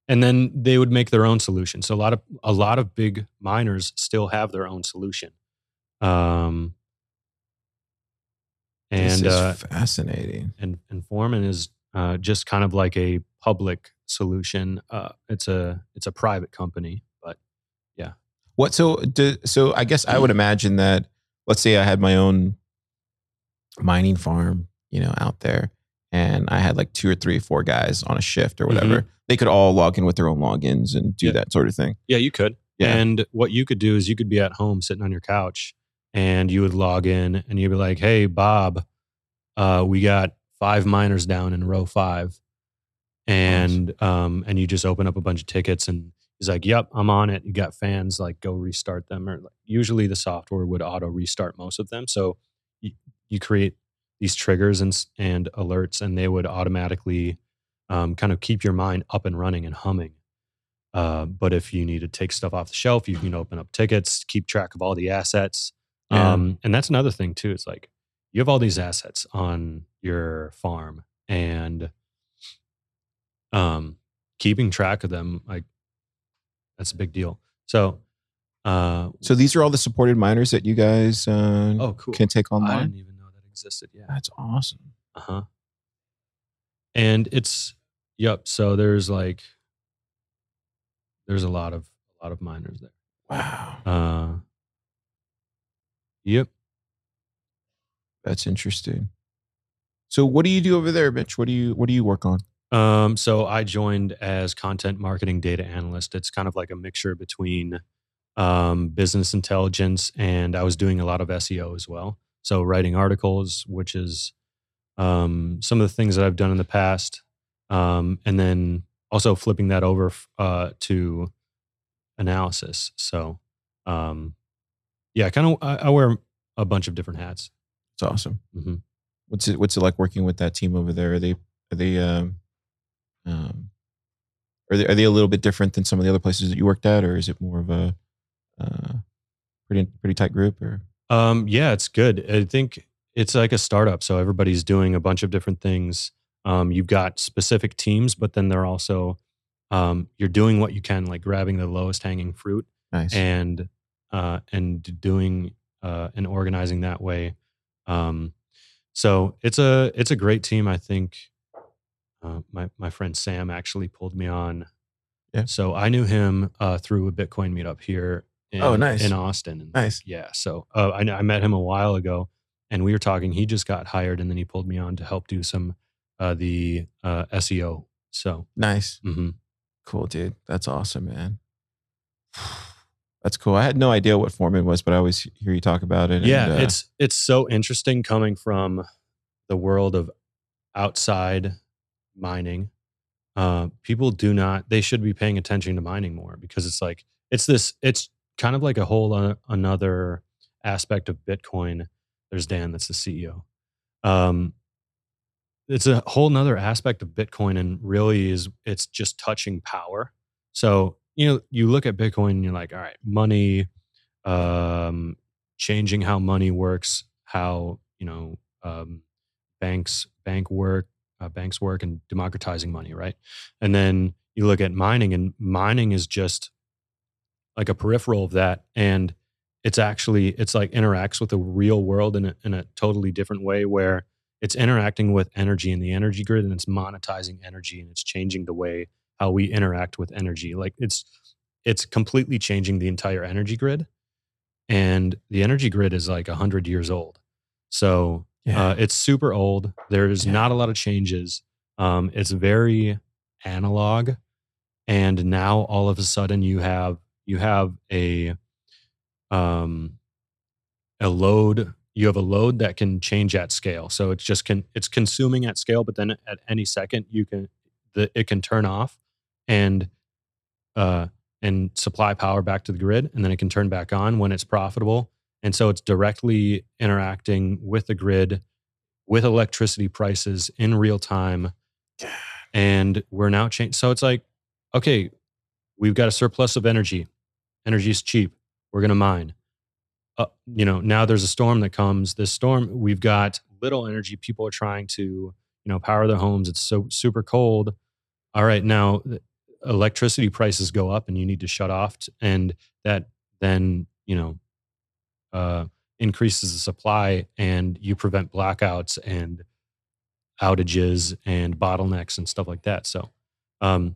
and then they would make their own solution. So a lot of a lot of big miners still have their own solution. Um, and is uh, fascinating. and and Foreman is uh, just kind of like a public solution. Uh, it's a it's a private company, but yeah. What so do, so I guess I would imagine that let's say I had my own mining farm, you know, out there and I had like two or three, or four guys on a shift or whatever. They could all log in with their own logins and do Yeah. that sort of thing. yeah, you could. Yeah. And what you could do is you could be at home sitting on your couch and you would log in and you'd be like, hey, Bob, uh, we got five miners down in row five. And um, and you just open up a bunch of tickets and he's like, Yep, I'm on it. You got fans, like go restart them. Or like, usually the software would auto restart most of them. So you, you create these triggers and and alerts and they would automatically um, kind of keep your mind up and running and humming. Uh, but if you need to take stuff off the shelf, you can open up tickets, keep track of all the assets. Yeah. Um, and that's another thing too. It's like you have all these assets on your farm and um, keeping track of them, like that's a big deal. So, uh, So these are all the supported miners that you guys uh, oh, cool. can take online. I didn't even know that existed. Yeah. That's awesome. Uh huh. And it's yep. So there's like there's a lot of a lot of miners there. Wow. Uh, yep. That's interesting. So what do you do over there, Mitch? What do you what do you work on? Um, so I joined as content marketing data analyst. It's kind of like a mixture between um, business intelligence and I was doing a lot of SEO as well. So writing articles, which is um, some of the things that I've done in the past, um, and then also flipping that over uh, to analysis. So um, yeah, kind of I, I wear a bunch of different hats. It's awesome. hmm What's it What's it like working with that team over there? Are they Are they um, um, Are they, are they a little bit different than some of the other places that you worked at, or is it more of a uh, pretty pretty tight group? Or Um, yeah, it's good. I think it's like a startup, so everybody's doing a bunch of different things. Um, you've got specific teams, but then they're also um, you're doing what you can, like grabbing the lowest hanging fruit nice? and uh, and doing uh, and organizing that way. Um, so it's a it's a great team. I think uh, my my friend Sam actually pulled me on. Yeah. So I knew him uh, through a Bitcoin meetup here. In, Oh, nice. in Austin. And nice. yeah. So uh, I, I met him a while ago, and we were talking. He just got hired, and then he pulled me on to help do some uh, the uh, SEO. So Nice. mhm. Cool, dude. That's awesome, man. That's cool. I had no idea what Foreman was, but I always hear you talk about it. yeah, and, uh, it's it's so interesting coming from the world of outside mining. Uh, people do not. They should be paying attention to mining more because it's like it's this. It's kind of like a whole uh, another aspect of Bitcoin. There's Dan, that's the CEO. Um, it's a whole nother aspect of Bitcoin, and really is it's just touching power. So you know, you look at Bitcoin, and you're like, all right, money, um, changing how money works, how you know um, banks bank work, uh, banks work, and democratizing money, right? And then you look at mining, and mining is just like a peripheral of that, and it's actually it's like interacts with the real world in a, in a totally different way where it's interacting with energy in the energy grid and it's monetizing energy and it's changing the way how we interact with energy. Like it's it's completely changing the entire energy grid and the energy grid is like 100 years old. So yeah. uh, it's super old. There's Yeah. not a lot of changes. Um, it's very analog and now all of a sudden you have you have a um a load you have a load that can change at scale. So it's just can it's consuming at scale but then at any second you can the it can turn off and uh and supply power back to the grid and then it can turn back on when it's profitable. And so it's directly interacting with the grid with electricity prices in real time. And we're now changing so it's like okay we've got a surplus of energy. Energy is cheap. We're going to mine. Uh, you know now there's a storm that comes. This storm we've got little energy people are trying to you know power their homes. It's so super cold. All right now electricity prices go up and you need to shut off t- and that then you know uh, increases the supply and you prevent blackouts and outages and bottlenecks and stuff like that so um,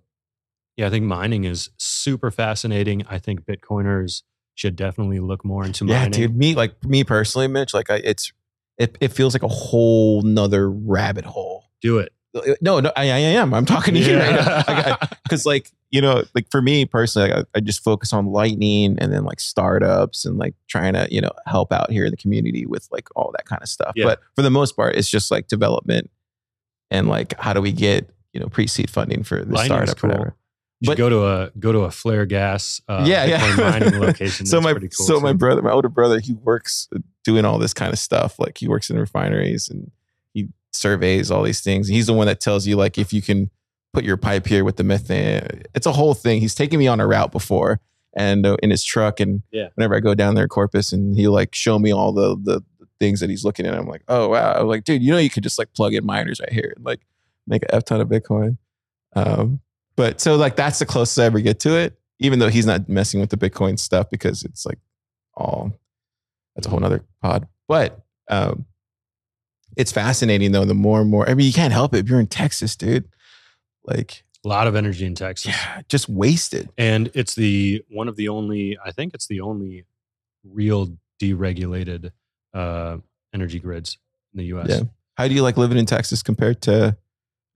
yeah i think mining is super fascinating i think bitcoiners should definitely look more into mining. yeah, dude. Me, like me personally, Mitch. Like, I, it's it, it feels like a whole nother rabbit hole. do it No, no, I, I am. I'm talking to you right now. Because, like, you know, like for me personally, like, I, I just focus on lightning and then like startups and like trying to, you know, help out here in the community with like all that kind of stuff. Yeah. But for the most part, it's just like development and like how do we get, you know, pre seed funding for the Lightning's startup, cool. or whatever. You But- go to a go to a flare gas uh, yeah, yeah. Mining location so my cool so my brother, my older brother, he works doing all this kind of stuff. Like he works in refineries and surveys all these things. He's the one that tells you like if you can put your pipe here with the methane. It's a whole thing. He's taken me on a route before and uh, in his truck and Yeah. whenever I go down there Corpus and he like show me all the the things that he's looking at. I'm like, oh wow. I'm like, dude, you know you could just like plug in miners right here and like make a F ton of Bitcoin. Um, but so like that's the closest I ever get to it, even though he's not messing with the Bitcoin stuff because it's like all that's a whole nother pod. But um it's fascinating though, the more and more I mean you can't help it if you're in Texas, dude. Like, a lot of energy in Texas yeah, just wasted. and it's the one of the only I think it's the only real deregulated uh, energy grids in the U.S. Yeah. How do you like living in Texas compared to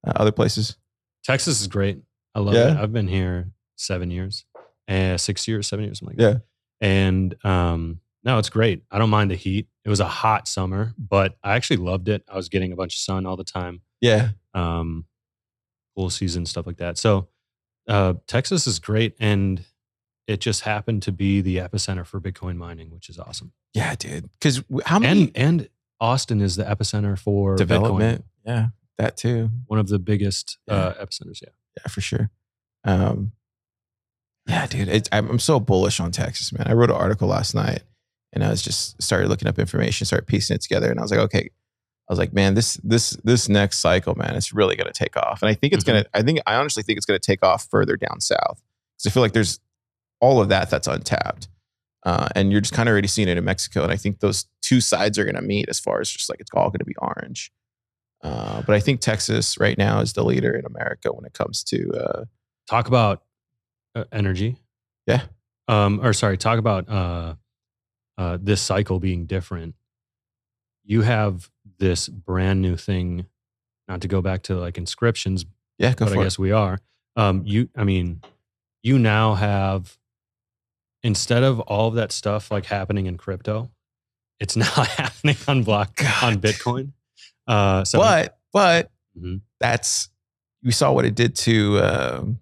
uh, other places? Texas is great. I love Yeah. it. I've been here seven years, uh, six years, seven years, something like Yeah. that. And um, no, it's great. I don't mind the heat. It was a hot summer, but I actually loved it. I was getting a bunch of sun all the time. Yeah. um, pool season, stuff like that. So uh, Texas is great, and it just happened to be the epicenter for Bitcoin mining, which is awesome. Yeah, dude. Because how many And and Austin is the epicenter for development? Bitcoin, Yeah, that too. one of the biggest uh, epicenters. Yeah, Yeah, for sure. Um, yeah, dude, I'm so bullish on Texas, man. I wrote an article last night, and I was just started looking up information, started piecing it together, and I was like, okay, I was like, man, this this this next cycle, man, it's really going to take off, and I think it's Mhm. gonna. I think I honestly think it's going to take off further down south because I feel like there's all of that that's untapped, uh, and you're just kind of already seeing it in Mexico, and I think those two sides are going to meet as far as just like it's all going to be orange. Uh, but I think Texas right now is the leader in America when it comes to uh, talk about uh, energy. Yeah. Um, or sorry, talk about uh, this cycle being different. You have this brand new thing. Not to go back to like inscriptions, yeah, go but I for it. we are. Um, you, I mean, you now have instead of all of that stuff like happening in crypto, it's now happening on block on Bitcoin. Uh, so but but Mhm. that's we saw what it did to um,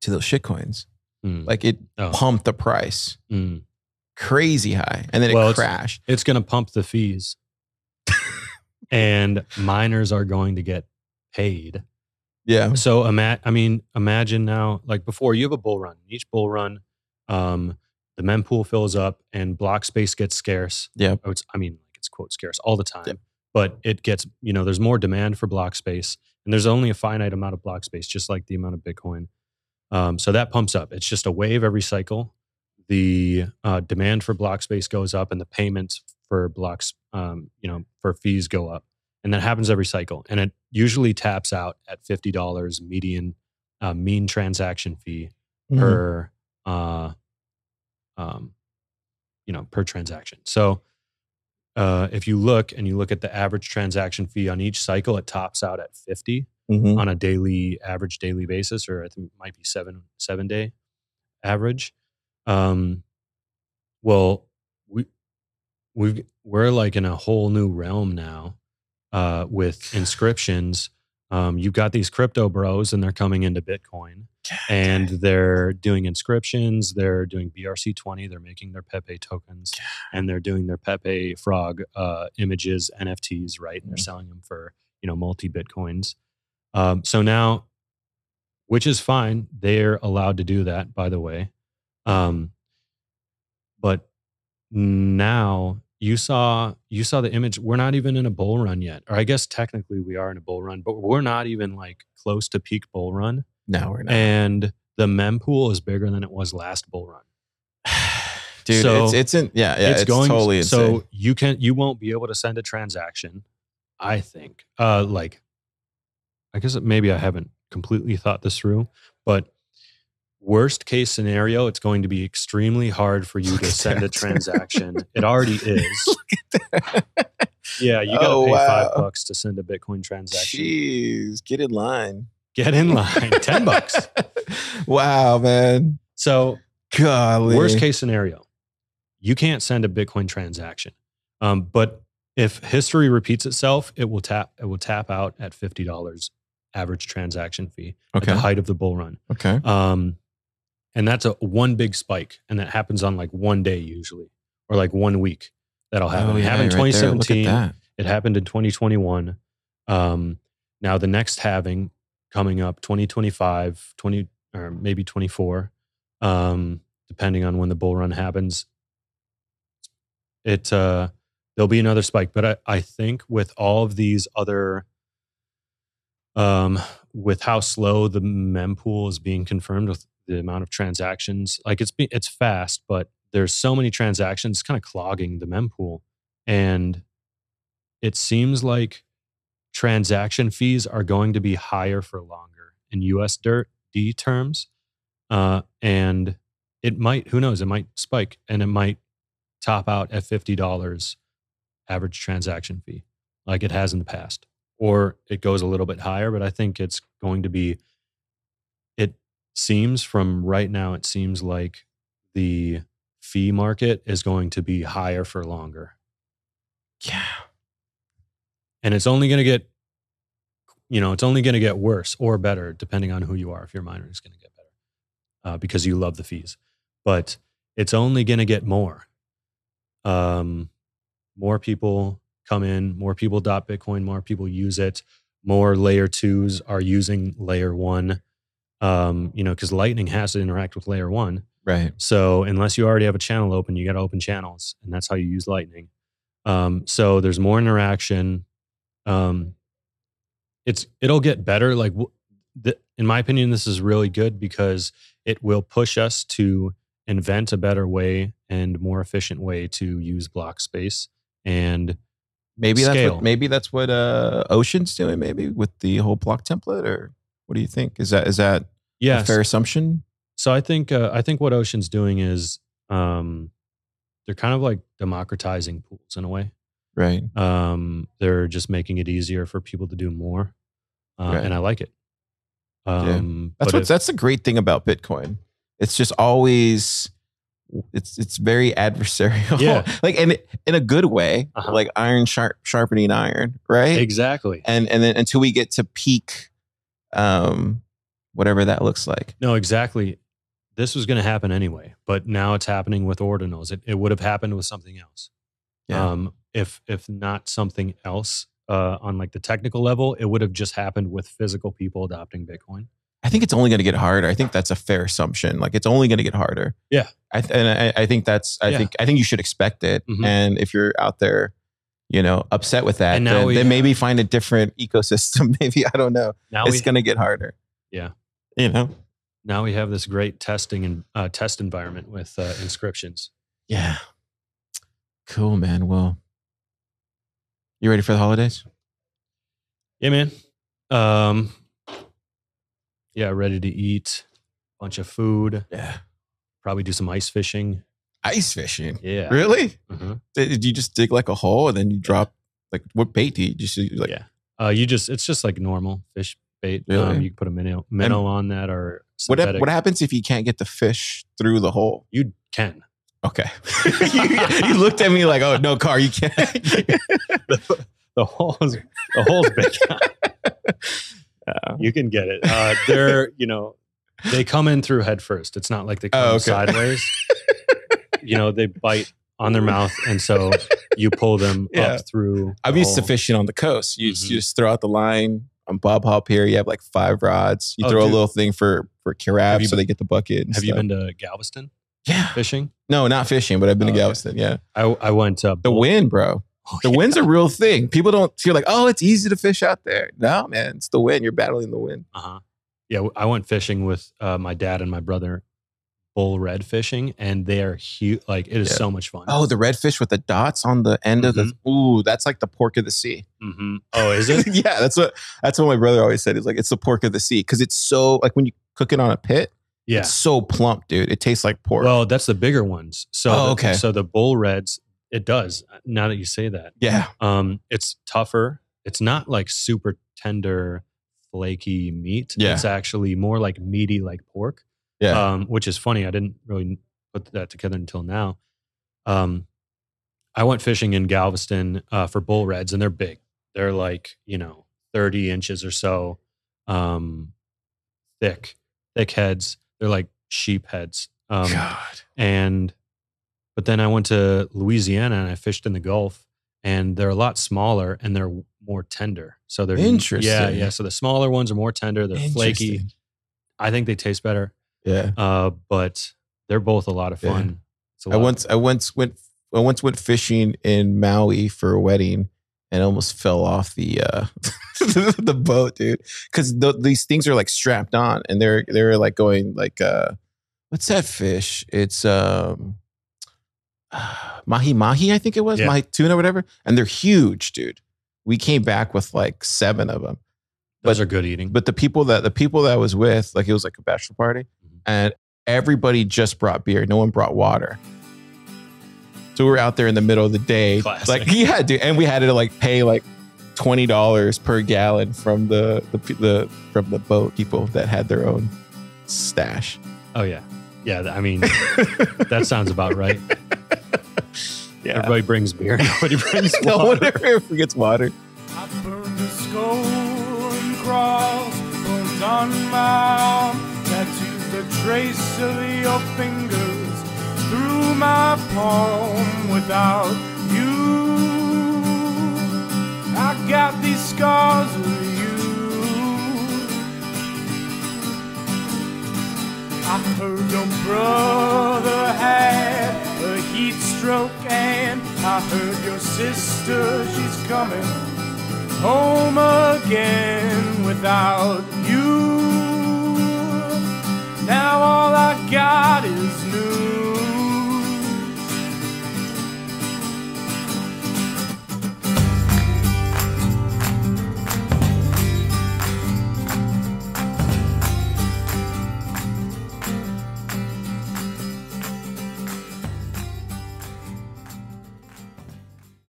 to those shit coins. Mm. Like it Oh. pumped the price Mm. Crazy high, and then Well, it it's- crashed. it's going to pump the fees. And miners are going to get paid. Yeah, so ima- i mean imagine now like before you have a bull run. Each bull run um, the mempool fills up and block space gets scarce. Yeah. Oh, it's, i mean like it's quote scarce all the time. Yep. but it gets you know there's more demand for block space and there's only a finite amount of block space just like the amount of bitcoin. Um, so that pumps up. It's just a wave every cycle the uh, demand for block space goes up and the payments for blocks um, you know for fees go up and that happens every cycle and it usually taps out at $50 median uh, mean transaction fee Mhm. per uh, um, you know per transaction so uh, if you look and you look at the average transaction fee on each cycle it tops out at 50 Mhm. on a daily average daily basis or i think it might be seven seven day average um well we we we're like in a whole new realm now uh with inscriptions. Um you've got these crypto bros and they're coming into bitcoin and they're doing inscriptions they're doing brc20 they're making their pepe tokens and they're doing their pepe frog uh images nfts right? And they're Mhm. selling them for you know multi bitcoins um, so now, which is fine, they're allowed to do that, by the way. Um, but now you saw you saw the image. We're not even in a bull run yet, or I guess technically we are in a bull run, but we're not even like close to peak bull run. no, we're not, And the mempool is bigger than it was last bull run. dude. so it's it's in yeah yeah. It's, going totally insane. so you can you won't be able to send a transaction i think uh like i guess maybe i haven't completely thought this through but worst case scenario it's going to be extremely hard for you Look to send a transaction it already is yeah you gotta Oh, pay five bucks to send a bitcoin transaction Jeez, get in line. get in line 10 bucks wow, man. so Golly. Worst case scenario, you can't send a Bitcoin transaction. Um, but if history repeats itself, it will tap it will tap out at fifty dollars average transaction fee at the height of the bull run. Okay. Um, and that's a one big spike, and that happens on like one day usually, or like one week. That'll happen. Oh, it happened in right. Look at 2017. that. It happened in 2021. Um, now the next halving coming up 2025, 20 or maybe 24, um, depending on when the bull run happens. It uh, there'll be another spike, but I, I think with all of these other, um, with how slow the mempool is being confirmed with the amount of transactions, like it's it's fast, but there's so many transactions, kind of clogging the mempool, and it seems like transaction fees are going to be higher for longer in US dirt D terms. Uh, and it might, who knows, it might spike and it might top out at $50 average transaction fee like it has in the past. Or it goes a little bit higher, but I think it's going to be, seems from right now, it seems like the fee market is going to be higher for longer. Yeah. and it's only going to get you know it's only going to get worse or better depending on who you are if your miner it's going to get better uh, because you love the fees. But it's only going to get more. Um, more people come in more people dot bitcoin more people use it more layer twos are using layer one Um, you know, because Lightning has to interact with layer one. Right. So unless you already have a channel open, you got to open channels, and that's how you use Lightning. Um, so there's more interaction. Um, it's it'll get better. Like w- the, in my opinion, this is really good because it will push us to invent a better way and more efficient way to use block space. And Maybe that's what maybe that's what uh Ocean's doing, maybe with the whole block template, or what do you think? Is that is that a fair assumption? So I think uh, I think what Ocean's doing is um, they're kind of like democratizing pools in a way. Right. Um, they're just making it easier for people to do more, uh, Right. and I like it. Um, That's but what's if- that's the great thing about Bitcoin. It's just always it's it's very adversarial. Yeah. like in in a good way, Uh-huh. like iron sharp sharpening iron, right? exactly. And and then until we get to peak um whatever that looks like. No, exactly. This was going to happen anyway, but now it's happening with ordinals. It, it would have happened with something else. Yeah. Um, if if not something else uh, on like the technical level, it would have just happened with physical people adopting Bitcoin. I think it's only going to get harder. I think that's a fair assumption. Like it's only going to get harder. Yeah. I th- and I, I think that's I Yeah. think I think you should expect it. Mhm. And if you're out there, you know, upset with that, And now then, we then maybe find a different ecosystem. maybe I don't know. Now it's going to get harder. Yeah. You know. now we have this great testing and uh, test environment with uh, inscriptions. Yeah. Cool, man. Well, you ready for the holidays? Yeah, man. Um, yeah, ready to eat. Bunch of food. Yeah. Probably do some ice fishing. Ice fishing. Yeah. Really? Mhm. Did you just dig like a hole and then you drop like what bait do you just like yeah. Uh, you just it's just like normal fish bait. Um, you can put a minnow minnow on that or what what happens if you can't get the fish through the hole? you can. Okay. you, you looked at me like, "Oh, no, car, you can't." the, the hole's the hole's big. Uh, you can get it. Uh, they're you know they come in through head first. It's not like they come Oh, okay. sideways. You know they bite on their mouth, and so you pull them Yeah. up through. I'm the used to fishing on the coast. You, just- Mhm. you just throw out the line on Bob Hop here. You have like five rods. You Oh, throw dude. a little thing for for you so they get the bucket. And Have you been to Galveston Yeah. fishing? No, not fishing, but I've been Oh, to okay. Galveston. Yeah. I I went uh, The wind, bro. Oh, The yeah. wind's a real thing. People don't feel like, oh, it's easy to fish out there. No, man, it's the wind. You're battling the wind. Uh-huh. Yeah, I went fishing with uh, my dad and my brother, bull red fishing, and they are huge. Like it is Yeah. so much fun. Oh, the redfish with the dots on the end of the. Ooh, that's like the pork of the sea. hmm oh, is it? yeah, that's what that's what my brother always said. He's like, it's the pork of the sea because it's so like when you cook it on a pit, Yeah. it's so plump, dude. It tastes like pork. Well, that's the bigger ones. So, Oh, the- okay. So the bull reds, it does. Now that you say that, yeah, um, it's tougher. It's not like super tender, flaky meat. Yeah. It's actually more like meaty, like pork. Yeah. um, which is funny. I didn't really put that together until now. Um, I went fishing in Galveston uh, for bull reds, and they're big. They're like you know thirty inches or so, um, thick, thick heads. They're like sheep heads. Um, God, and but then I went to Louisiana and I fished in the Gulf, and they're a lot smaller and they're more tender. So they're Interesting. yeah. Yeah. So the smaller ones are more tender. They're flaky. I think they taste better Yeah, uh, but they're both a lot of Yeah. fun. A I lot- once I once went I once went fishing in Maui for a wedding and almost fell off the uh the boat, dude. Because th- these things are like strapped on and they're they're like going like uh what's that fish? It's um mahi mahi, I think it was Yeah. mahi tuna, or whatever. And they're huge, dude. We came back with like seven of them. those but- are good eating. But the people that the people that I was with, like it was like a bachelor party. And everybody just brought beer. No one brought water. So we were out there in the middle of the day, Classic. like yeah, dude, and we had to like pay like twenty dollars per gallon from the, the the from the boat people that had their own stash. oh yeah, yeah. I mean, that sounds about right. Yeah, Everybody brings beer. Nobody brings no water. one ever forgets water. I burned a skull and cross, bones on my arm, tattooed the trace of your fingers through my palm without you. I got these scars of you. I heard your brother had a heat stroke, and I heard your sister, she's coming home again without you. Now all I got is news.